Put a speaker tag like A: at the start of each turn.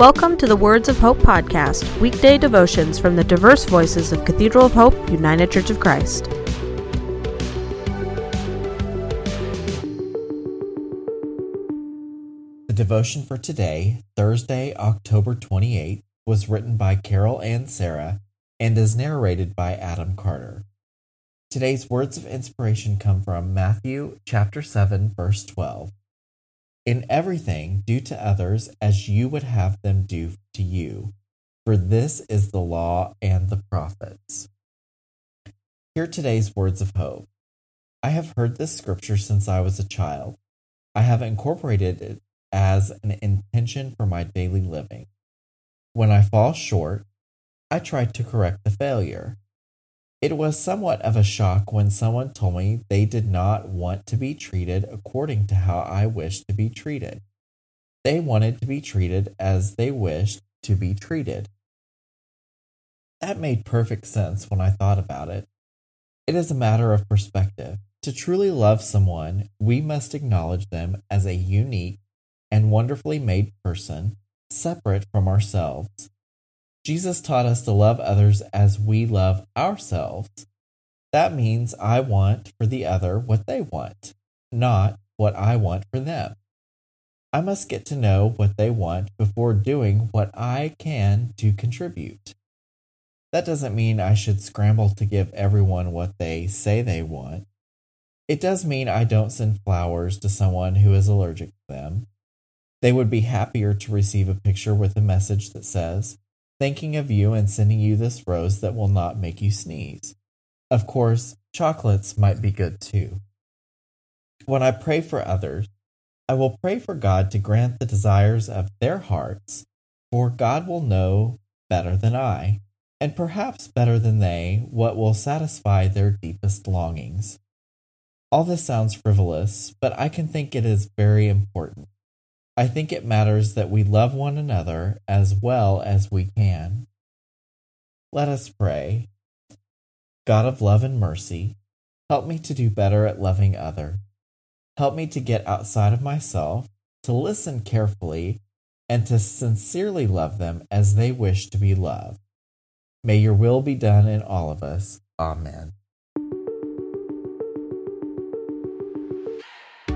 A: Welcome to the Words of Hope podcast, weekday devotions from the diverse voices of Cathedral of Hope, United Church of Christ.
B: The devotion for today, Thursday, October 28th, was written by Carol Ann Sarah and is narrated by Adam Carter. Today's words of inspiration come from Matthew chapter 7 verse 12. In everything, do to others as you would have them do to you, for this is the law and the prophets. Hear today's words of hope. I have heard this scripture since I was a child. I have incorporated it as an intention for my daily living. When I fall short, I try to correct the failure. It was somewhat of a shock when someone told me they did not want to be treated according to how I wished to be treated. They wanted to be treated as they wished to be treated. That made perfect sense when I thought about it. It is a matter of perspective. To truly love someone, we must acknowledge them as a unique and wonderfully made person, separate from ourselves. Jesus taught us to love others as we love ourselves. That means I want for the other what they want, not what I want for them. I must get to know what they want before doing what I can to contribute. That doesn't mean I should scramble to give everyone what they say they want. It does mean I don't send flowers to someone who is allergic to them. They would be happier to receive a picture with a message that says, thinking of you and sending you this rose that will not make you sneeze. Of course, chocolates might be good too. When I pray for others, I will pray for God to grant the desires of their hearts, for God will know better than I, and perhaps better than they, what will satisfy their deepest longings. All this sounds frivolous, but I can think it is very important. I think it matters that we love one another as well as we can. Let us pray. God of love and mercy, help me to do better at loving others. Help me to get outside of myself, to listen carefully, and to sincerely love them as they wish to be loved. May your will be done in all of us. Amen.